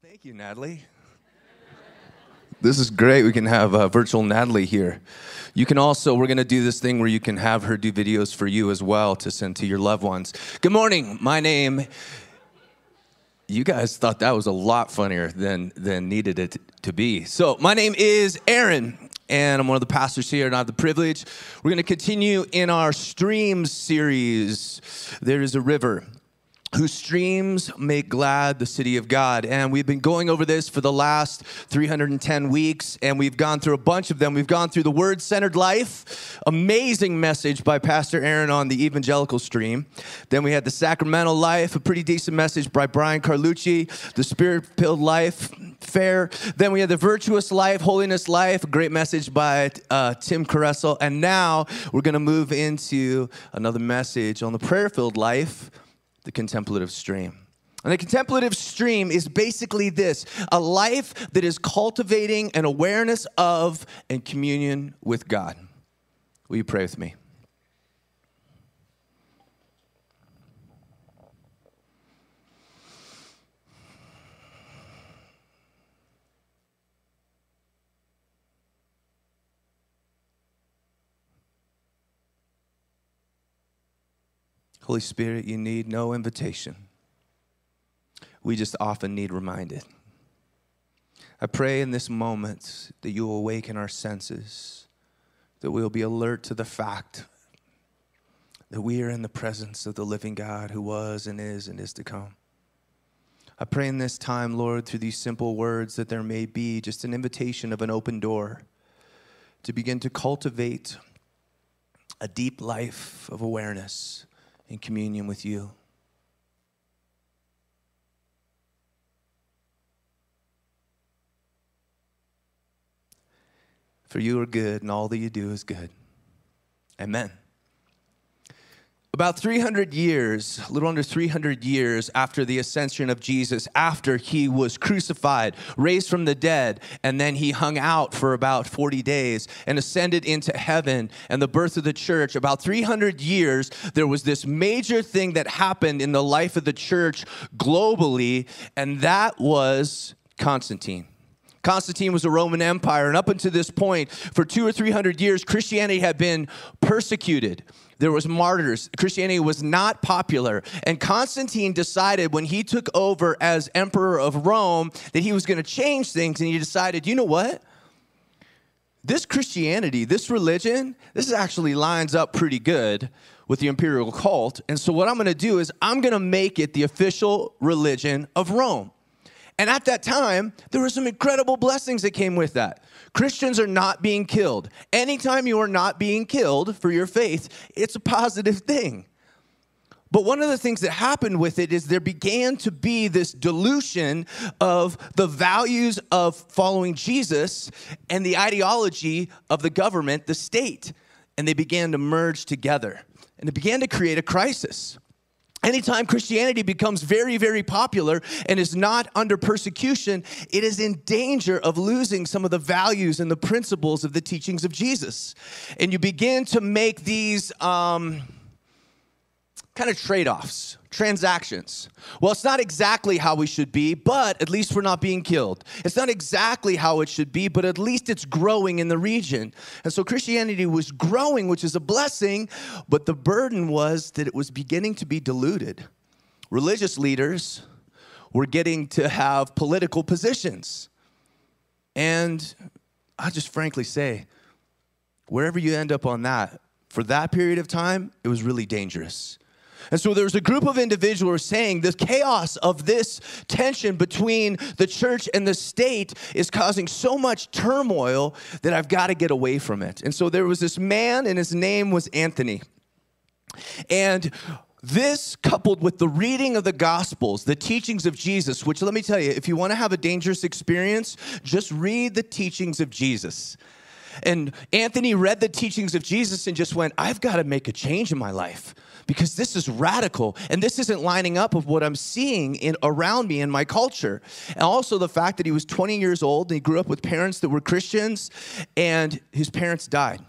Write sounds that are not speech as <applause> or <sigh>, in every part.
Thank you, Natalie. This is great. We can have uh, virtual Natalie here. You can also, we're going to do this thing where you can have her do videos for you as well to send to your loved ones. Good morning. My name, you guys thought that was a lot funnier than, than needed it to be. So, my name is Aaron, and I'm one of the pastors here, and I have the privilege. We're going to continue in our streams series. There is a river whose streams make glad the city of God. And we've been going over this for the last 310 weeks, and we've gone through a bunch of them. We've gone through the Word Centered Life, amazing message by Pastor Aaron on the Evangelical stream. Then we had the Sacramental Life, a pretty decent message by Brian Carlucci, the Spirit Filled Life, fair. Then we had the Virtuous Life, Holiness Life, great message by uh, Tim Caressel. And now we're going to move into another message on the Prayer Filled Life the contemplative stream. And the contemplative stream is basically this a life that is cultivating an awareness of and communion with God. Will you pray with me? Holy Spirit, you need no invitation. We just often need reminded. I pray in this moment that you will awaken our senses, that we will be alert to the fact that we are in the presence of the living God who was and is and is to come. I pray in this time, Lord, through these simple words, that there may be just an invitation of an open door to begin to cultivate a deep life of awareness in communion with you. For you are good, and all that you do is good. Amen. About 300 years, a little under 300 years after the ascension of Jesus, after he was crucified, raised from the dead, and then he hung out for about 40 days and ascended into heaven and the birth of the church, about 300 years, there was this major thing that happened in the life of the church globally, and that was Constantine. Constantine was a Roman Empire, and up until this point, for two or three hundred years, Christianity had been persecuted. There was martyrs. Christianity was not popular. And Constantine decided when he took over as emperor of Rome that he was going to change things. And he decided, you know what? This Christianity, this religion, this actually lines up pretty good with the imperial cult. And so what I'm going to do is I'm going to make it the official religion of Rome. And at that time, there were some incredible blessings that came with that. Christians are not being killed. Anytime you are not being killed for your faith, it's a positive thing. But one of the things that happened with it is there began to be this dilution of the values of following Jesus and the ideology of the government, the state. And they began to merge together. And it began to create a crisis. Anytime Christianity becomes very, very popular and is not under persecution, it is in danger of losing some of the values and the principles of the teachings of Jesus. And you begin to make these um, kind of trade offs, transactions. Well, it's not exactly how we should be, but at least we're not being killed. It's not exactly how it should be, but at least it's growing in the region. And so Christianity was growing, which is a blessing, but the burden was that it was beginning to be diluted. Religious leaders were getting to have political positions. And I just frankly say, wherever you end up on that, for that period of time, it was really dangerous. And so there's a group of individuals saying the chaos of this tension between the church and the state is causing so much turmoil that I've got to get away from it. And so there was this man, and his name was Anthony. And this, coupled with the reading of the Gospels, the teachings of Jesus, which let me tell you, if you want to have a dangerous experience, just read the teachings of Jesus. And Anthony read the teachings of Jesus and just went, I've got to make a change in my life because this is radical and this isn't lining up with what I'm seeing in around me in my culture. And also the fact that he was 20 years old and he grew up with parents that were Christians and his parents died.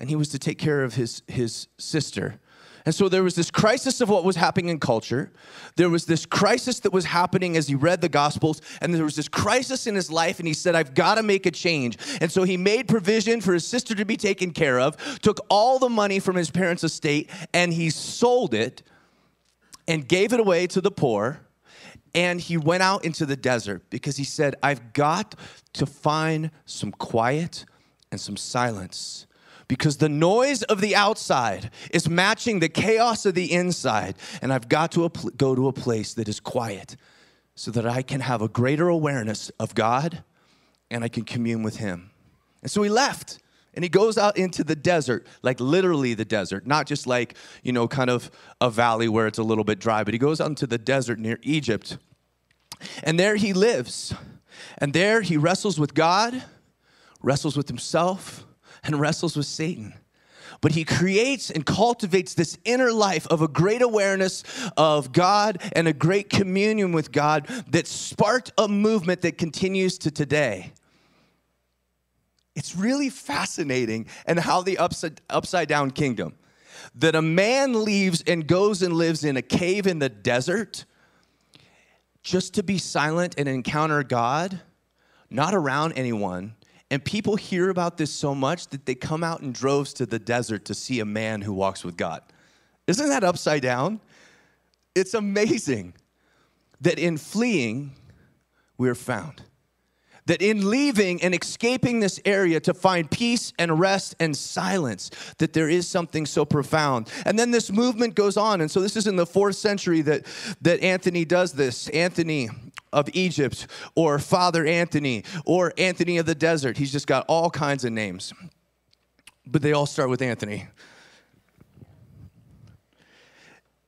And he was to take care of his his sister And so there was this crisis of what was happening in culture. There was this crisis that was happening as he read the Gospels. And there was this crisis in his life. And he said, I've got to make a change. And so he made provision for his sister to be taken care of, took all the money from his parents' estate, and he sold it and gave it away to the poor. And he went out into the desert because he said, I've got to find some quiet and some silence because the noise of the outside is matching the chaos of the inside. And I've got to go to a place that is quiet so that I can have a greater awareness of God and I can commune with Him. And so he left and he goes out into the desert, like literally the desert, not just like, you know, kind of a valley where it's a little bit dry, but he goes out into the desert near Egypt. And there he lives. And there he wrestles with God, wrestles with himself, and wrestles with Satan. But he creates and cultivates this inner life of a great awareness of God and a great communion with God that sparked a movement that continues to today. It's really fascinating and how the upside, upside down kingdom that a man leaves and goes and lives in a cave in the desert just to be silent and encounter God, not around anyone, and people hear about this so much that they come out in droves to the desert to see a man who walks with God. Isn't that upside down? It's amazing that in fleeing, we're found. That in leaving and escaping this area to find peace and rest and silence, that there is something so profound. And then this movement goes on. And so this is in the fourth century that, that Anthony does this. Anthony of Egypt, or Father Anthony, or Anthony of the desert. He's just got all kinds of names. But they all start with Anthony.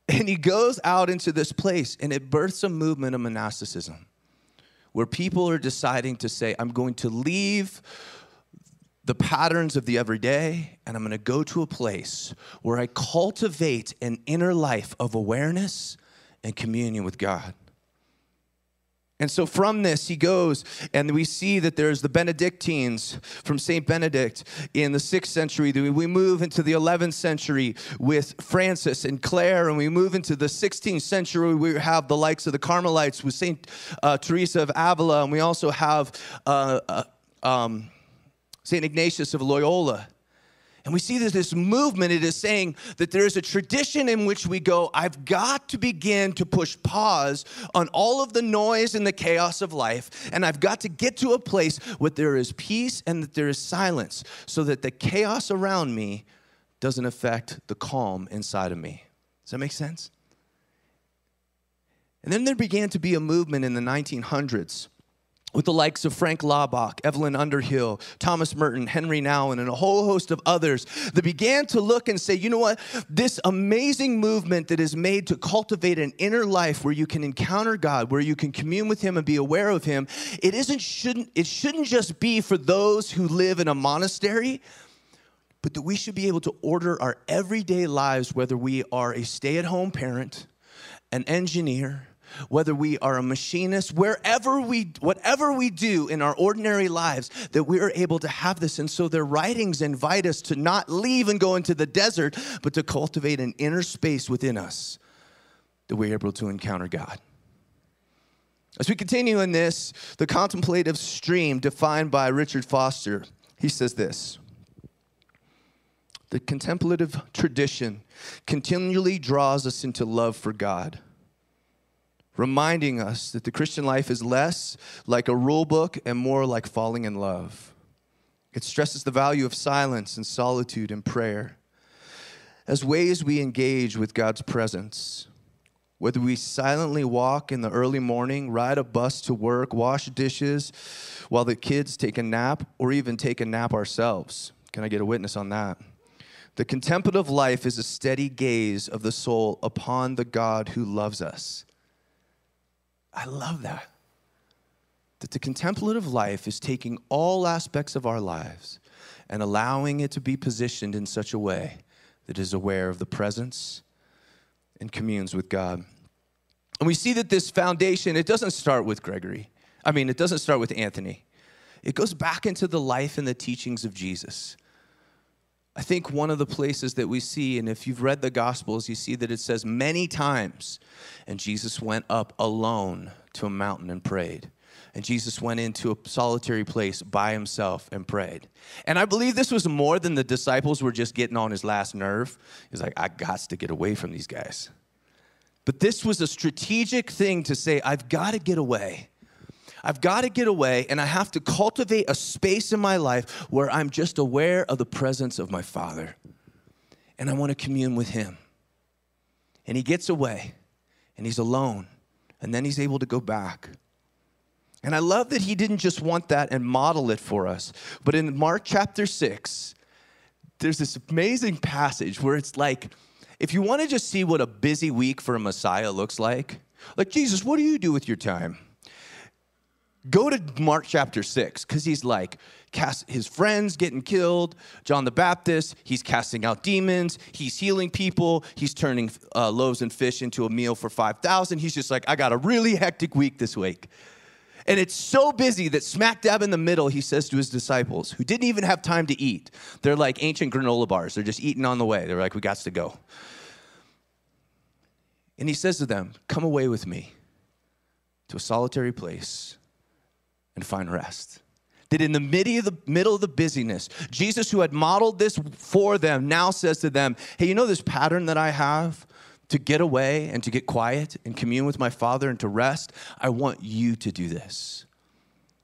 And he goes out into this place, and it births a movement of monasticism where people are deciding to say, I'm going to leave the patterns of the everyday, and I'm going to go to a place where I cultivate an inner life of awareness and communion with God. And so from this, he goes, and we see that there's the Benedictines from St. Benedict in the sixth century. We move into the 11th century with Francis and Clare, and we move into the 16th century. We have the likes of the Carmelites with St. Uh, Teresa of Avila, and we also have uh, uh, um, St. Ignatius of Loyola. And we see that this movement, it is saying that there is a tradition in which we go, I've got to begin to push pause on all of the noise and the chaos of life, and I've got to get to a place where there is peace and that there is silence so that the chaos around me doesn't affect the calm inside of me. Does that make sense? And then there began to be a movement in the 1900s with the likes of Frank Laubach, Evelyn Underhill, Thomas Merton, Henry Nouwen, and a whole host of others that began to look and say, you know what? This amazing movement that is made to cultivate an inner life where you can encounter God, where you can commune with Him and be aware of Him, it isn't shouldn't it shouldn't just be for those who live in a monastery, but that we should be able to order our everyday lives, whether we are a stay-at-home parent, an engineer, whether we are a machinist, wherever we, whatever we do in our ordinary lives, that we are able to have this. And so their writings invite us to not leave and go into the desert, but to cultivate an inner space within us that we're able to encounter God. As we continue in this, the contemplative stream defined by Richard Foster, he says this. The contemplative tradition continually draws us into love for God reminding us that the Christian life is less like a rule book and more like falling in love. It stresses the value of silence and solitude and prayer as ways we engage with God's presence. Whether we silently walk in the early morning, ride a bus to work, wash dishes while the kids take a nap, or even take a nap ourselves. Can I get a witness on that? The contemplative life is a steady gaze of the soul upon the God who loves us I love that. That the contemplative life is taking all aspects of our lives and allowing it to be positioned in such a way that is aware of the presence and communes with God. And we see that this foundation, it doesn't start with Gregory. I mean, it doesn't start with Anthony. It goes back into the life and the teachings of Jesus. I think one of the places that we see, and if you've read the Gospels, you see that it says many times, and Jesus went up alone to a mountain and prayed. And Jesus went into a solitary place by himself and prayed. And I believe this was more than the disciples were just getting on his last nerve. He's like, I got to get away from these guys. But this was a strategic thing to say, I've got to get away. I've got to get away, and I have to cultivate a space in my life where I'm just aware of the presence of my Father. And I want to commune with Him. And he gets away, and he's alone, and then he's able to go back. And I love that he didn't just want that and model it for us, but in Mark chapter 6, there's this amazing passage where it's like, if you want to just see what a busy week for a Messiah looks like, like, Jesus, what do you do with your time? Go to Mark chapter 6, because he's like, cast his friends getting killed, John the Baptist, he's casting out demons, he's healing people, he's turning uh, loaves and fish into a meal for 5,000. He's just like, I got a really hectic week this week. And it's so busy that smack dab in the middle, he says to his disciples, who didn't even have time to eat, they're like ancient granola bars. They're just eating on the way. They're like, we got to go. And he says to them, Come away with me to a solitary place and find rest. That in the middle of the busyness, Jesus, who had modeled this for them, now says to them, Hey, you know this pattern that I have to get away and to get quiet and commune with my Father and to rest? I want you to do this.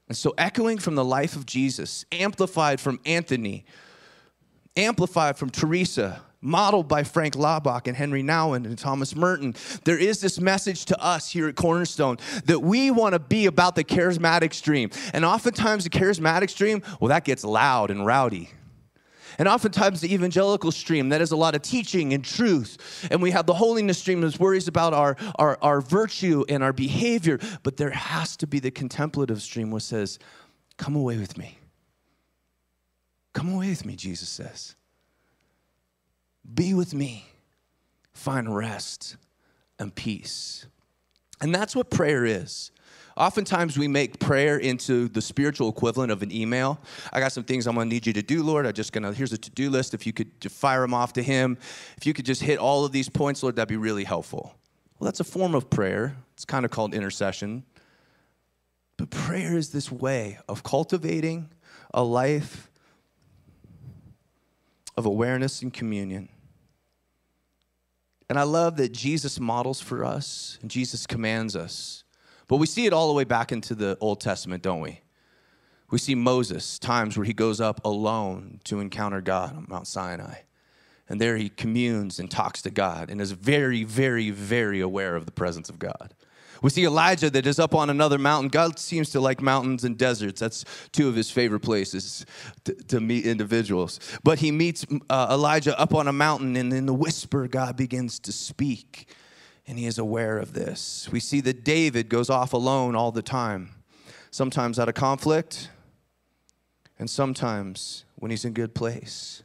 And so, echoing from the life of Jesus, amplified from Anthony, amplified from Teresa, modeled by Frank Laubach and Henry Nouwen and Thomas Merton. There is this message to us here at Cornerstone that we want to be about the charismatic stream. And oftentimes, the charismatic stream, well, that gets loud and rowdy. And oftentimes, the evangelical stream, that is a lot of teaching and truth. And we have the holiness stream that worries about our, our, our virtue and our behavior. But there has to be the contemplative stream which says, Come away with me. Come away with me, Jesus says. Be with me. Find rest and peace. And that's what prayer is. Oftentimes, we make prayer into the spiritual equivalent of an email. I got some things I'm gonna need you to do, Lord. I'm just gonna, here's a to do list. If you could just fire them off to Him, if you could just hit all of these points, Lord, that'd be really helpful. Well, that's a form of prayer. It's kind of called intercession. But prayer is this way of cultivating a life of awareness and communion and I love that Jesus models for us and Jesus commands us. But we see it all the way back into the Old Testament, don't we? We see Moses, times where he goes up alone to encounter God on Mount Sinai. And there he communes and talks to God and is very, very, very aware of the presence of God. We see Elijah that is up on another mountain. God seems to like mountains and deserts. That's two of his favorite places to, to meet individuals. But he meets uh, Elijah up on a mountain, and in the whisper, God begins to speak, and he is aware of this. We see that David goes off alone all the time, sometimes out of conflict, and sometimes when he's in good place.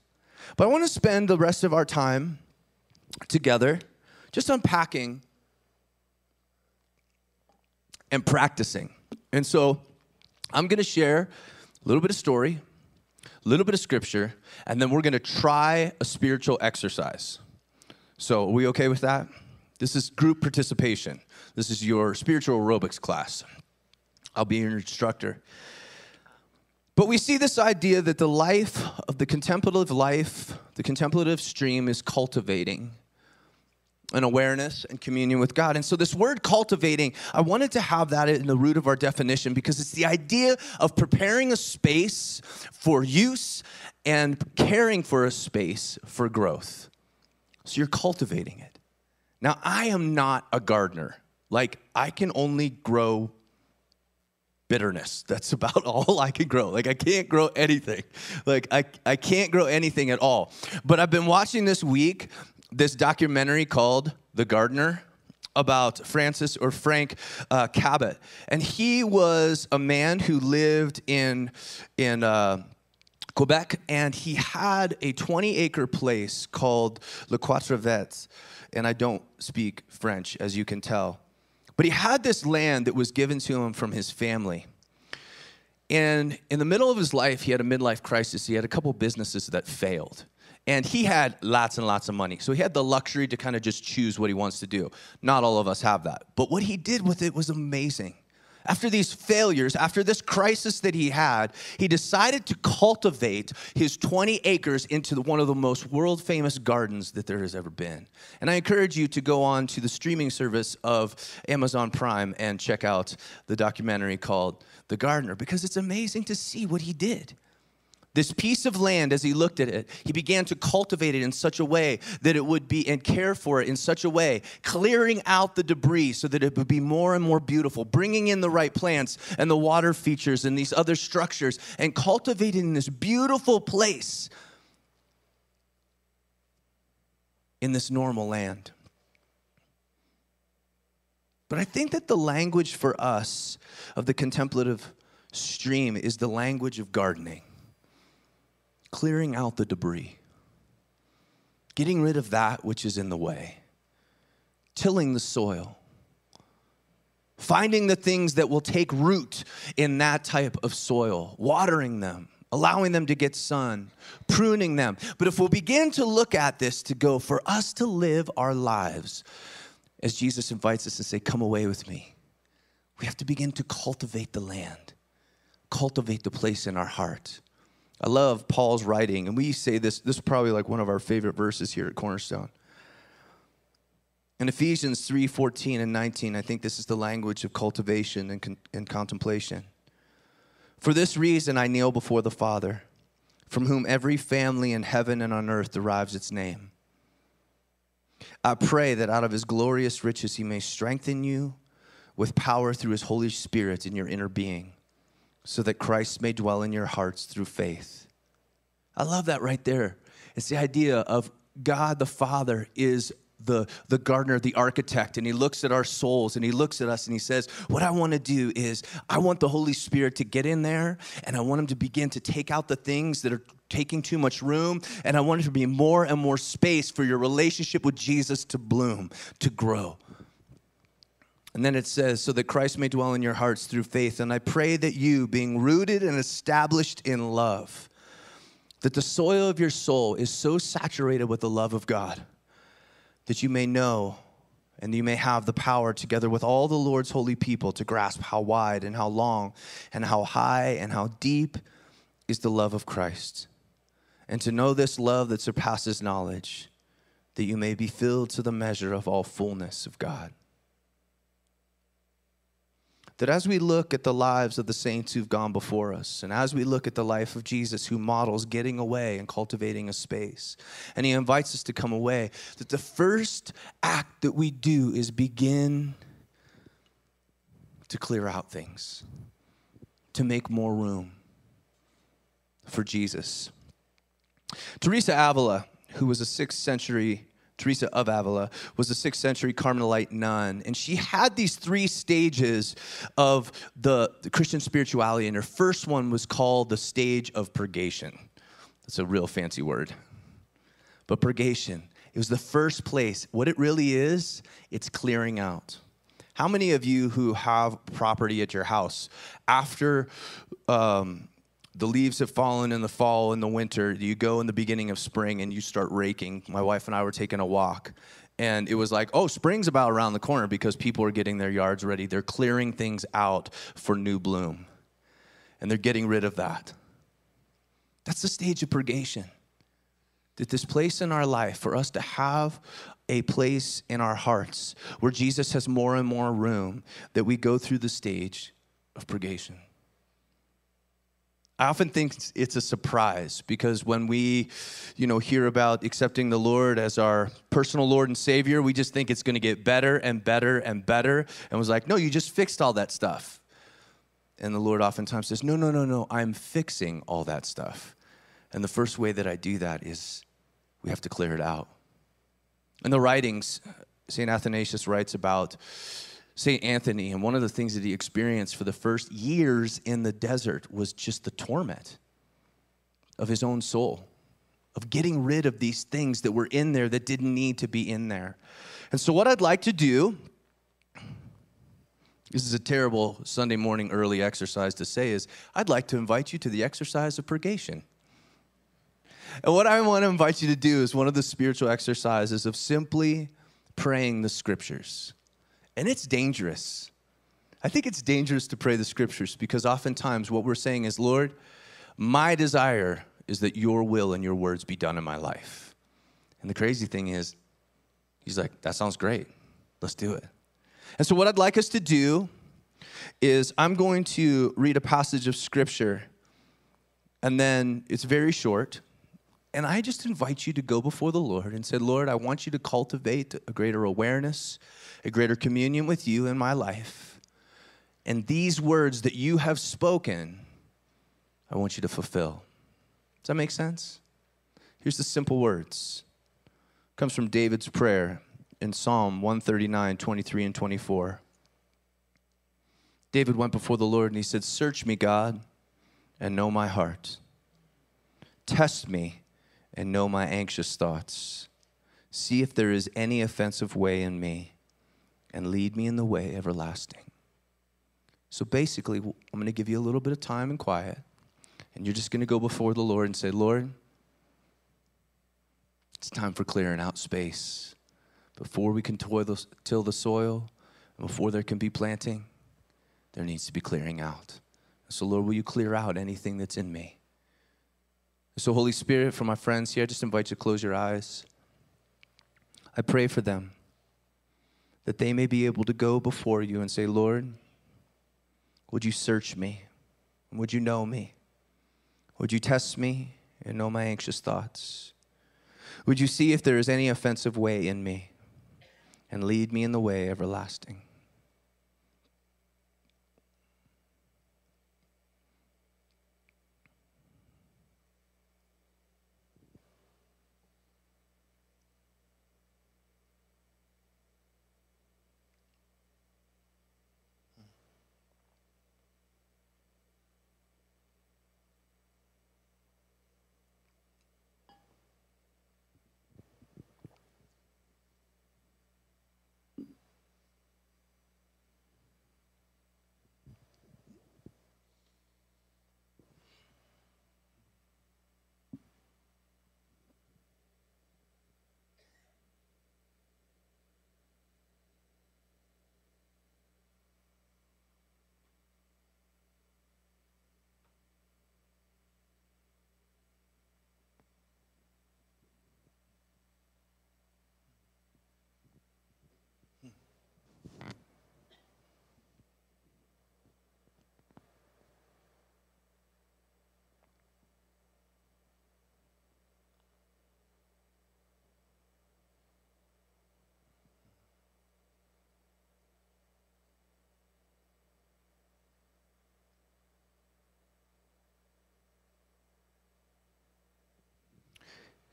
But I want to spend the rest of our time together just unpacking and practicing. And so I'm going to share a little bit of story, a little bit of scripture, and then we're going to try a spiritual exercise. So, are we okay with that? This is group participation. This is your spiritual aerobics class. I'll be your instructor. But we see this idea that the life of the contemplative life, the contemplative stream is cultivating an awareness and communion with God. And so, this word cultivating, I wanted to have that in the root of our definition because it's the idea of preparing a space for use and caring for a space for growth. So, you're cultivating it. Now, I am not a gardener. Like, I can only grow bitterness. That's <laughs> about all I can grow. Like I can't grow anything. Like I, I can't grow anything at all. But I've been watching this week this documentary called The Gardener about Francis or Frank uh, Cabot. And he was a man who lived in, in uh, Quebec, and he had a 20 acre place called Le Quatre Vets. And I don't speak French, as you can tell. But he had this land that was given to him from his family. And in the middle of his life, he had a midlife crisis. He had a couple businesses that failed And he had lots and lots of money. So he had the luxury to kind of just choose what he wants to do. Not all of us have that. But what he did with it was amazing. After these failures, after this crisis that he had, he decided to cultivate his 20 acres into one of the most world famous gardens that there has ever been. And I encourage you to go on to the streaming service of Amazon Prime and check out the documentary called The Gardener because it's amazing to see what he did. This piece of land, as he looked at it, he began to cultivate it in such a way that it would be, and care for it in such a way, clearing out the debris so that it would be more and more beautiful, bringing in the right plants and the water features and these other structures, and cultivating this beautiful place in this normal land. But I think that the language for us of the contemplative stream is the language of gardening clearing out the debris, getting rid of that which is in the way, tilling the soil, finding the things that will take root in that type of soil, watering them. Allowing them to get sun, pruning them. But if we'll begin to look at this to go for us to live our lives, as Jesus invites us to say, Come away with me, we have to begin to cultivate the land, cultivate the place in our heart. I love Paul's writing, and we say this, this is probably like one of our favorite verses here at Cornerstone. In Ephesians 3 14 and 19, I think this is the language of cultivation and, con- and contemplation. For this reason, I kneel before the Father, from whom every family in heaven and on earth derives its name. I pray that out of his glorious riches he may strengthen you with power through his Holy Spirit in your inner being so that Christ may dwell in your hearts through faith. I love that right there. It's the idea of God the Father is the, the gardener, the architect, and he looks at our souls and he looks at us and he says, What I want to do is, I want the Holy Spirit to get in there and I want him to begin to take out the things that are taking too much room, and I want it to be more and more space for your relationship with Jesus to bloom, to grow. And then it says, so that Christ may dwell in your hearts through faith. And I pray that you, being rooted and established in love, that the soil of your soul is so saturated with the love of God that you may know and you may have the power, together with all the Lord's holy people, to grasp how wide and how long and how high and how deep is the love of Christ. And to know this love that surpasses knowledge, that you may be filled to the measure of all fullness of God that as we look at the lives of the saints who've gone before us, and as we look at the life of Jesus who models getting away and cultivating a space, and he invites us to come away, that the first act that we do is begin to clear out things, to make more room for Jesus. Teresa Avila, who was a sixth century Teresa of Avila, was a sixth century Carmelite nun. And she had these three stages of the, the Christian spirituality. And her first one was called the stage of purgation. That's a real fancy word. But purgation, it was the first place. What it really is, it's clearing out. How many of you who have property at your house, after um, the leaves have fallen in the fall and the winter. You go in the beginning of spring and you start raking. My wife and I were taking a walk. And it was like, oh, spring's about around the corner because people are getting their yards ready. They're clearing things out for new bloom. And they're getting rid of that. That's the stage of purgation. That this place in our life, for us to have a place in our hearts where Jesus has more and more room, that we go through the stage of purgation. I often think it's a surprise because when we, you know, hear about accepting the Lord as our personal Lord and Savior, we just think it's going to get better and better and better. And was like, no, you just fixed all that stuff. And the Lord oftentimes says, no, no, no, no, I'm fixing all that stuff. And the first way that I do that is we have to clear it out. In the writings, St. Athanasius writes about St. Anthony, and one of the things that he experienced for the first years in the desert was just the torment of his own soul, of getting rid of these things that were in there that didn't need to be in there. And so, what I'd like to do this is a terrible Sunday morning early exercise to say is I'd like to invite you to the exercise of purgation. And what I want to invite you to do is one of the spiritual exercises of simply praying the scriptures. And it's dangerous. I think it's dangerous to pray the scriptures because oftentimes what we're saying is, Lord, my desire is that your will and your words be done in my life. And the crazy thing is, he's like, that sounds great. Let's do it. And so, what I'd like us to do is I'm going to read a passage of scripture, and then it's very short. And I just invite you to go before the Lord and say, Lord, I want you to cultivate a greater awareness, a greater communion with you in my life. And these words that you have spoken, I want you to fulfill. Does that make sense? Here's the simple words. It comes from David's prayer in Psalm 139, 23, and 24. David went before the Lord and he said, Search me, God, and know my heart. Test me and know my anxious thoughts. See if there is any offensive way in me, and lead me in the way everlasting. So basically, I'm going to give you a little bit of time and quiet, and you're just going to go before the Lord and say, Lord, it's time for clearing out space. Before we can the, till the soil, and before there can be planting, there needs to be clearing out. So, Lord, will you clear out anything that's in me? So, Holy Spirit, for my friends here, I just invite you to close your eyes. I pray for them that they may be able to go before you and say, Lord, would you search me? Would you know me? Would you test me and know my anxious thoughts? Would you see if there is any offensive way in me and lead me in the way everlasting?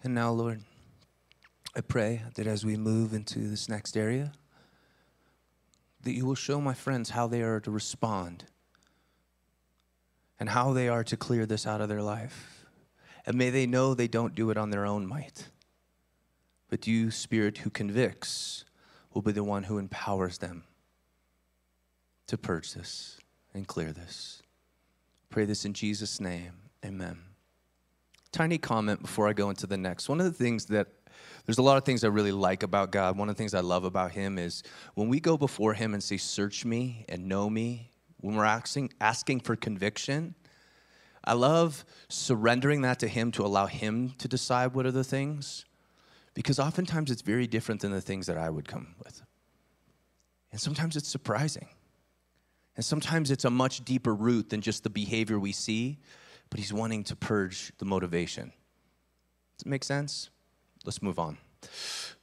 And now, Lord, I pray that as we move into this next area, that you will show my friends how they are to respond and how they are to clear this out of their life. And may they know they don't do it on their own might, but you, Spirit, who convicts, will be the one who empowers them to purge this and clear this. Pray this in Jesus' name. Amen tiny comment before I go into the next. One of the things that there's a lot of things I really like about God. One of the things I love about Him is when we go before Him and say, Search me and know me, when we're asking, asking for conviction, I love surrendering that to Him to allow Him to decide what are the things, because oftentimes it's very different than the things that I would come with. And sometimes it's surprising. And sometimes it's a much deeper root than just the behavior we see but he's wanting to purge the motivation. Does it make sense? Let's move on.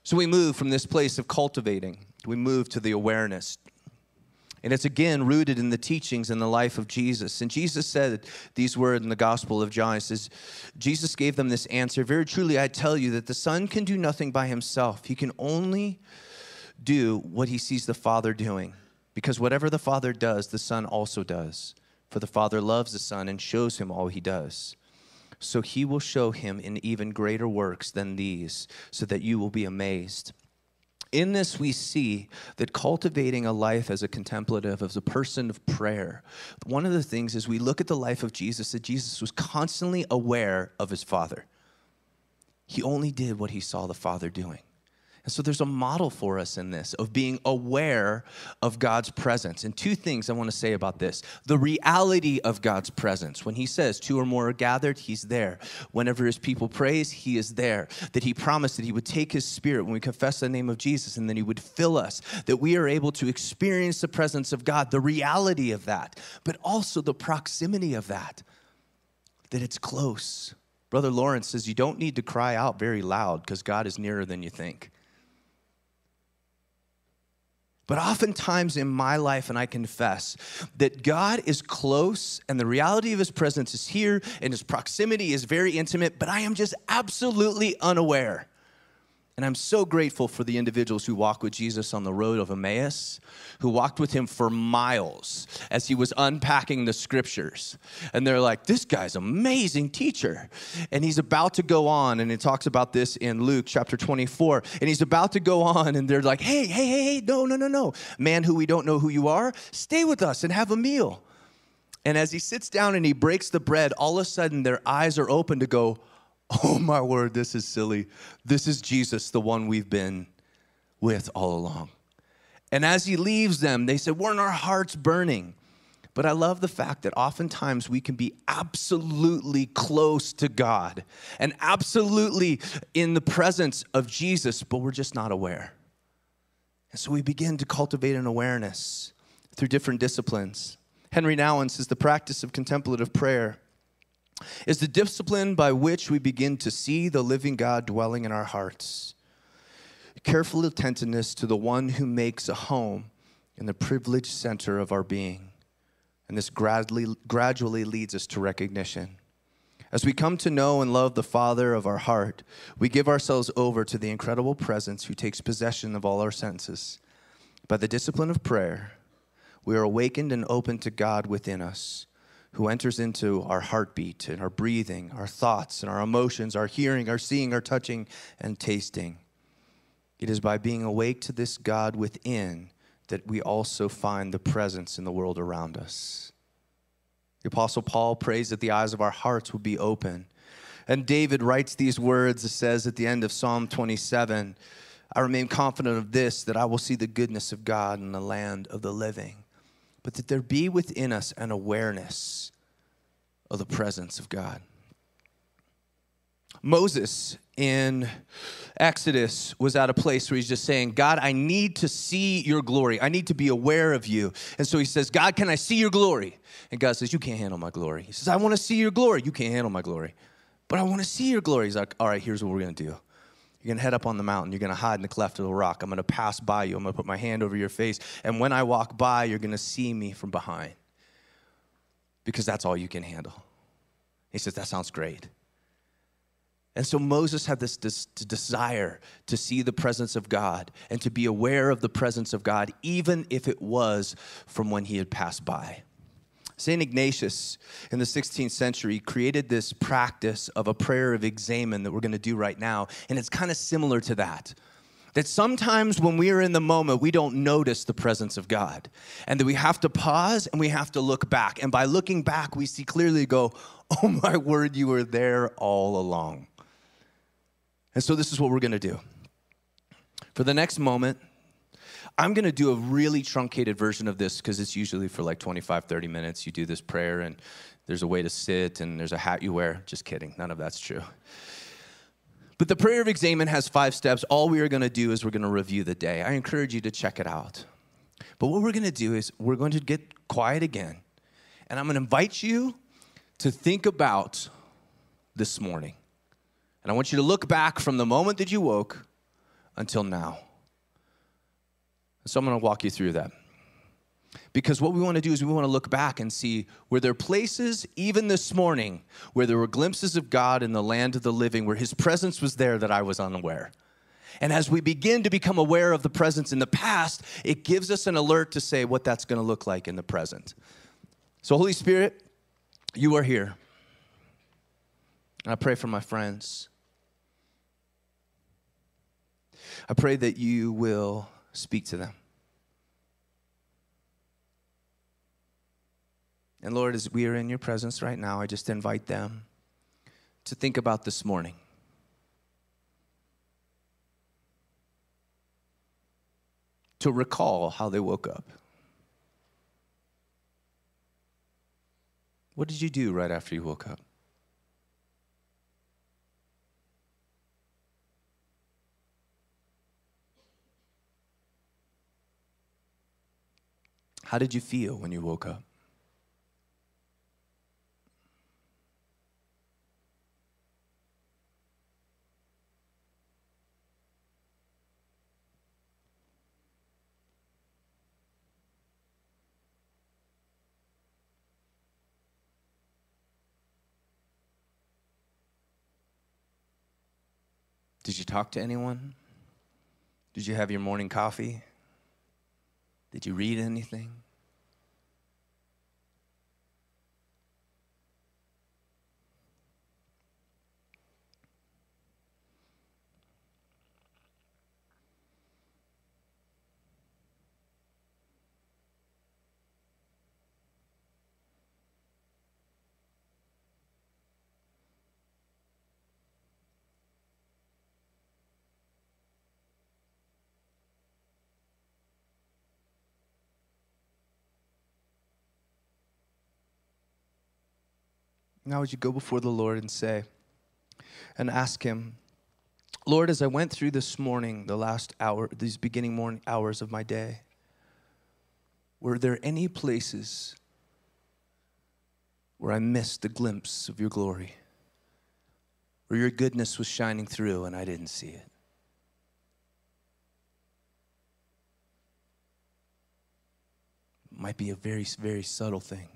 So we move from this place of cultivating, we move to the awareness. And it's again rooted in the teachings and the life of Jesus. And Jesus said these words in the Gospel of John. He says, Jesus gave them this answer Very truly, I tell you that the Son can do nothing by himself. He can only do what he sees the Father doing. Because whatever the Father does, the Son also does. For the Father loves the Son and shows him all he does. So he will show him in even greater works than these, so that you will be amazed. In this, we see that cultivating a life as a contemplative, as a person of prayer, one of the things is we look at the life of Jesus, that Jesus was constantly aware of his Father. He only did what he saw the Father doing. And so there's a model for us in this of being aware of God's presence. And two things I want to say about this the reality of God's presence. When He says two or more are gathered, He's there. Whenever His people praise, He is there. That He promised that He would take His Spirit when we confess the name of Jesus and then He would fill us, that we are able to experience the presence of God, the reality of that, but also the proximity of that, that it's close. Brother Lawrence says you don't need to cry out very loud because God is nearer than you think. But oftentimes in my life, and I confess that God is close and the reality of his presence is here and his proximity is very intimate, but I am just absolutely unaware. And I'm so grateful for the individuals who walked with Jesus on the road of Emmaus, who walked with him for miles as he was unpacking the scriptures. And they're like, this guy's amazing teacher. And he's about to go on, and it talks about this in Luke chapter 24. And he's about to go on, and they're like, hey, hey, hey, hey, no, no, no, no. Man who we don't know who you are, stay with us and have a meal. And as he sits down and he breaks the bread, all of a sudden their eyes are open to go, <laughs> Oh my word, this is silly. This is Jesus, the one we've been with all along. And as he leaves them, they said, Weren't our hearts burning? But I love the fact that oftentimes we can be absolutely close to God and absolutely in the presence of Jesus, but we're just not aware. And so we begin to cultivate an awareness through different disciplines. Henry Nouwen says the practice of contemplative prayer is the discipline by which we begin to see the living God dwelling in our hearts. Careful attentiveness to the one who makes a home in the privileged center of our being. And this gradually, gradually leads us to recognition. As we come to know and love the Father of our heart, we give ourselves over to the incredible presence who takes possession of all our senses. By the discipline of prayer, we are awakened and open to God within us who enters into our heartbeat and our breathing, our thoughts and our emotions, our hearing, our seeing, our touching, and tasting. It is by being awake to this God within that we also find the presence in the world around us. The Apostle Paul prays that the eyes of our hearts would be open. And David writes these words, says at the end of Psalm 27 I remain confident of this, that I will see the goodness of God in the land of the living but that there be within us an awareness of the presence of God. Moses in Exodus was at a place where he's just saying, God, I need to see your glory. I need to be aware of you. And so he says, God, can I see your glory? And God says, You can't handle my glory. He says, I want to see your glory. You can't handle my glory. But I want to see your glory. He's like, All right, here's what we're going to do. You're going to head up on the mountain. You're going to hide in the cleft of the rock. I'm going to pass by you. I'm going to put my hand over your face. And when I walk by, you're going to see me from behind because that's all you can handle. He says, That sounds great. And so Moses had this, this, desire to see the presence of God and to be aware of the presence of God, even if it was from when he had passed by. St. Ignatius in the 16th century created this practice of a prayer of examen that we're going to do right now, and it's kind of similar to that. That sometimes when we are in the moment, we don't notice the presence of God. And that we have to pause and we have to look back. And by looking back, we see clearly go, <laughs> Oh my word, you were there all along. And so this is what we're going to do. For the next moment, I'm going to do a really truncated version of this because it's usually for like 25, 30 minutes. You do this prayer, and there's a way to sit, and there's a hat you wear. Just kidding. None of that's true. But the prayer of examen has five steps. All we are going to do is we're going to review the day. I encourage you to check it out. But what we're going to do is we're going to get quiet again. And I'm going to invite you to think about this morning. And I want you to look back from the moment that you woke until now. So I'm going to walk you through that. Because what we want to do is we want to look back and see were there places, even this morning, where there were glimpses of God in the land of the living, where His presence was there that I was unaware. And as we begin to become aware of the presence in the past, it gives us an alert to say what that's going to look like in the present. So, Holy Spirit, you are here. And I pray for my friends. I pray that you will speak to them. And Lord, as we are in your presence right now, I just invite them to think about this morning. To recall how they woke up. What did you do right after you woke up? How did you feel when you woke up? Did you talk to anyone? Did you have your morning coffee? Did you read anything? Now, would you go before the Lord and say, and ask Him, Lord, as I went through this morning, the last hour, these beginning morning hours of my day, were there any places where I missed a glimpse of your glory? Where your goodness was shining through and I didn't see it? Might be a very, very subtle thing.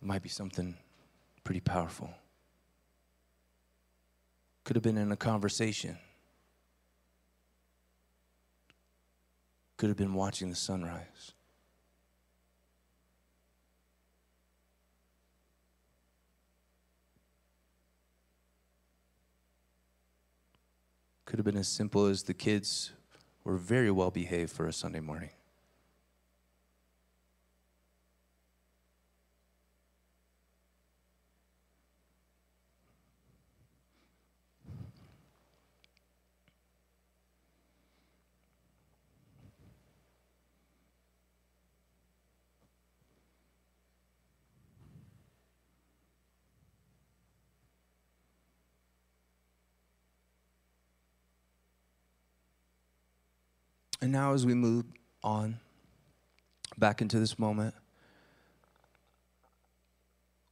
Might be something pretty powerful. Could have been in a conversation. Could have been watching the sunrise. Could have been as simple as the kids were very well behaved for a Sunday morning. And now, as we move on back into this moment,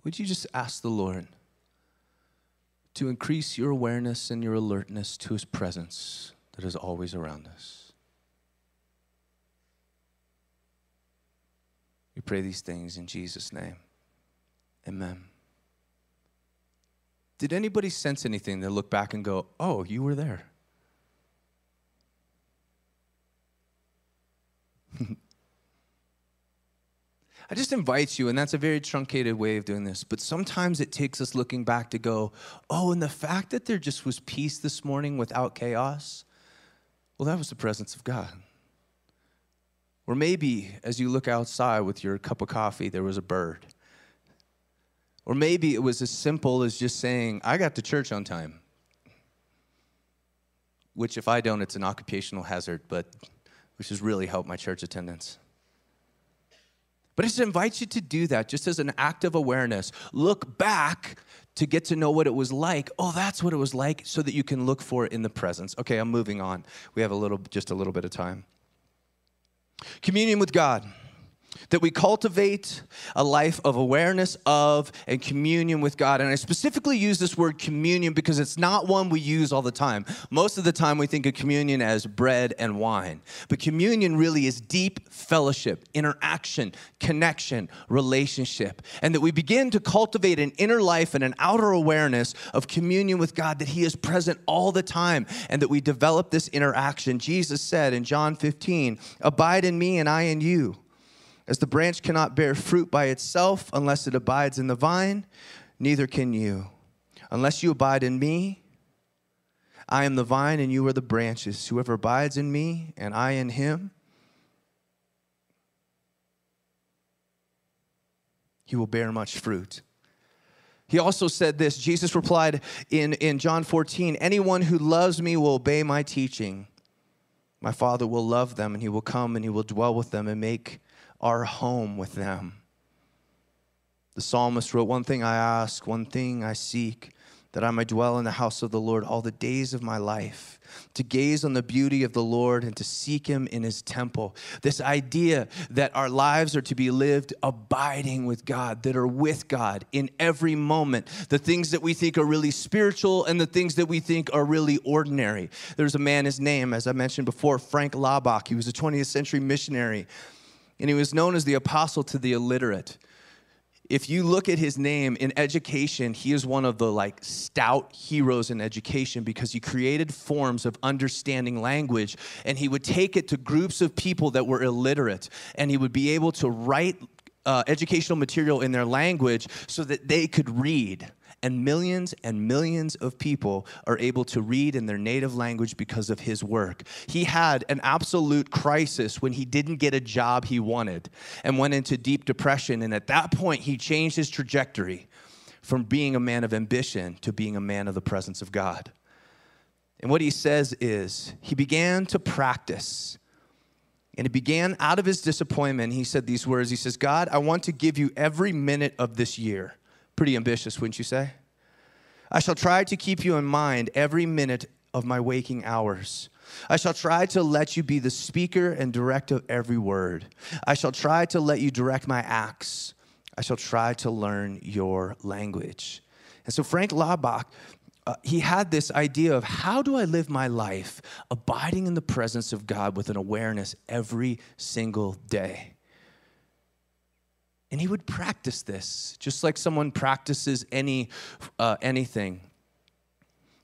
would you just ask the Lord to increase your awareness and your alertness to His presence that is always around us? We pray these things in Jesus' name. Amen. Did anybody sense anything that look back and go, oh, you were there? I just invite you, and that's a very truncated way of doing this, but sometimes it takes us looking back to go, oh, and the fact that there just was peace this morning without chaos, well, that was the presence of God. Or maybe as you look outside with your cup of coffee, there was a bird. Or maybe it was as simple as just saying, I got to church on time. Which, if I don't, it's an occupational hazard, but which has really helped my church attendance. But I just invite you to do that just as an act of awareness. Look back to get to know what it was like. Oh, that's what it was like, so that you can look for it in the presence. Okay, I'm moving on. We have a little, just a little bit of time. Communion with God that we cultivate a life of awareness of and communion with God. And I specifically use this word communion because it's not one we use all the time. Most of the time, we think of communion as bread and wine. But communion really is deep fellowship, interaction, connection, relationship. And that we begin to cultivate an inner life and an outer awareness of communion with God, that He is present all the time, and that we develop this interaction. Jesus said in John 15, Abide in me and I in you. As the branch cannot bear fruit by itself unless it abides in the vine, neither can you. Unless you abide in me, I am the vine and you are the branches. Whoever abides in me and I in him, he will bear much fruit. He also said this Jesus replied in, in John 14 Anyone who loves me will obey my teaching. My Father will love them, and He will come and He will dwell with them and make our home with them. The psalmist wrote, One thing I ask, one thing I seek, that I may dwell in the house of the Lord all the days of my life, to gaze on the beauty of the Lord and to seek Him in His temple. This idea that our lives are to be lived abiding with God, that are with God in every moment. The things that we think are really spiritual and the things that we think are really ordinary. There's a man, his name, as I mentioned before, Frank Laubach. He was a 20th century missionary, and he was known as the apostle to the illiterate. If you look at his name in education, he is one of the like stout heroes in education because he created forms of understanding language and he would take it to groups of people that were illiterate and he would be able to write uh, educational material in their language so that they could read and millions and millions of people are able to read in their native language because of his work. He had an absolute crisis when he didn't get a job he wanted and went into deep depression. And at that point, he changed his trajectory from being a man of ambition to being a man of the presence of God. And what he says is, he began to practice. And it began out of his disappointment. He said these words He says, God, I want to give you every minute of this year. Pretty ambitious, wouldn't you say? I shall try to keep you in mind every minute of my waking hours. I shall try to let you be the speaker and direct of every word. I shall try to let you direct my acts. I shall try to learn your language. And so Frank Laubach, uh, he had this idea of how do I live my life abiding in the presence of God with an awareness every single day. And he would practice this, just like someone practices any uh, anything.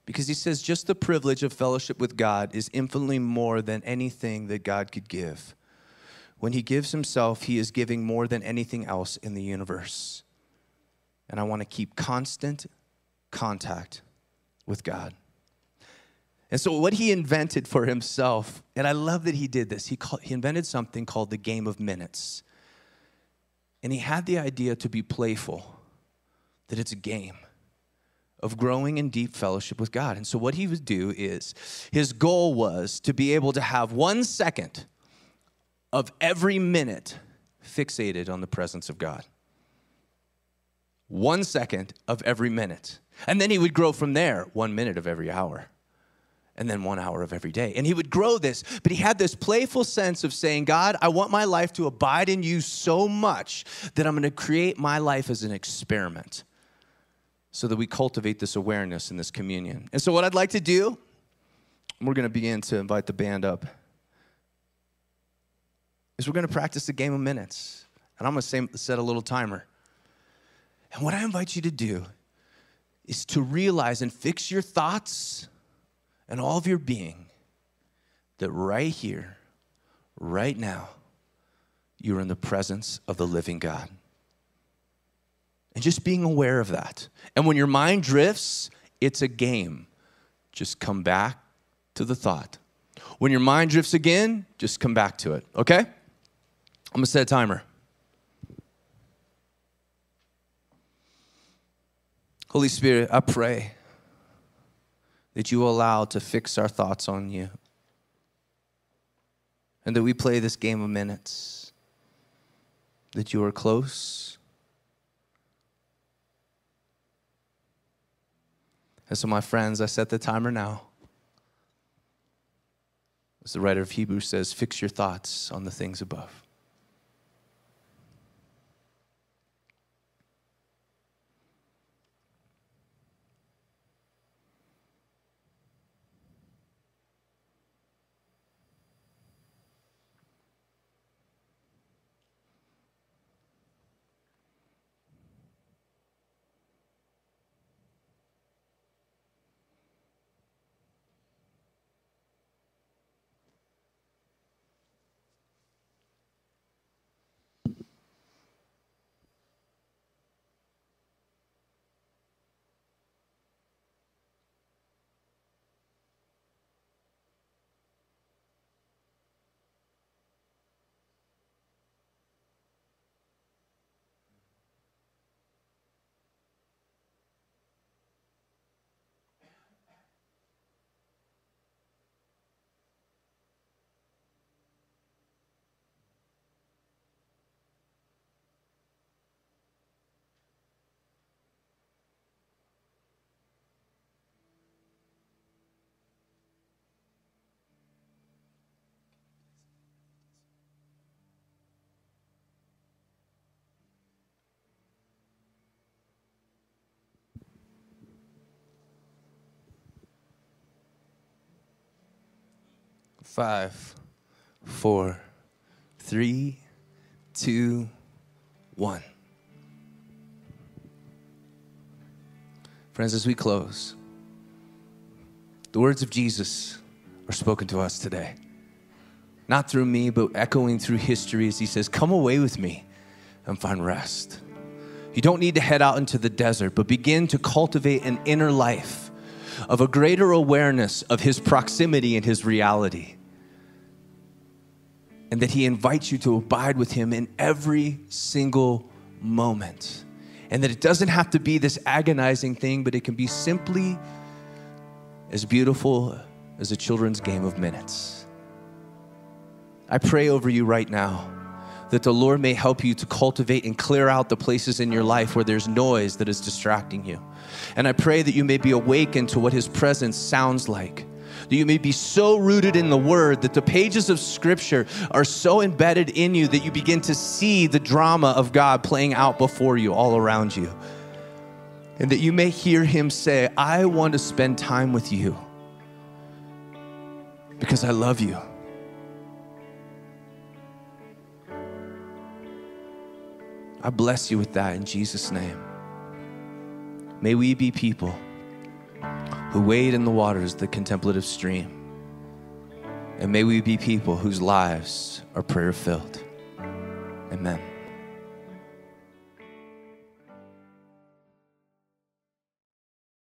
Because he says, just the privilege of fellowship with God is infinitely more than anything that God could give. When he gives himself, he is giving more than anything else in the universe. And I want to keep constant contact with God. And so, what he invented for himself, and I love that he did this, he, called, he invented something called the game of minutes. And he had the idea to be playful, that it's a game of growing in deep fellowship with God. And so, what he would do is his goal was to be able to have one second of every minute fixated on the presence of God. One second of every minute. And then he would grow from there, one minute of every hour and then one hour of every day. And he would grow this, but he had this playful sense of saying, God, I want my life to abide in you so much that I'm going to create my life as an experiment so that we cultivate this awareness in this communion. And so, what I'd like to do, we're going to begin to invite the band up, is we're going to practice the game of minutes. And I'm going to set a little timer. And what I invite you to do is to realize and fix your thoughts and all of your being that right here, right now, you're in the presence of the living God. And just being aware of that. And when your mind drifts, it's a game. Just come back to the thought. When your mind drifts again, just come back to it, okay? I'm gonna set a timer. Holy Spirit, I pray that you allow to fix our thoughts on you. And that we play this game of minutes, that you are close. And so, my friends, I set the timer now. As the writer of Hebrews says, fix your thoughts on the things above. Five, four, three, two, one. Friends, as we close, the words of Jesus are spoken to us today. Not through me, but echoing through history as he says, Come away with me and find rest. You don't need to head out into the desert, but begin to cultivate an inner life of a greater awareness of his proximity and his reality. And that he invites you to abide with him in every single moment. And that it doesn't have to be this agonizing thing, but it can be simply as beautiful as a children's game of minutes. I pray over you right now that the Lord may help you to cultivate and clear out the places in your life where there's noise that is distracting you. And I pray that you may be awakened to what His presence sounds like. That you may be so rooted in the Word that the pages of Scripture are so embedded in you that you begin to see the drama of God playing out before you, all around you. And that you may hear Him say, I want to spend time with you because I love you. I bless you with that in Jesus' name. May we be people who wade in the waters of the contemplative stream. And may we be people whose lives are prayer filled. Amen.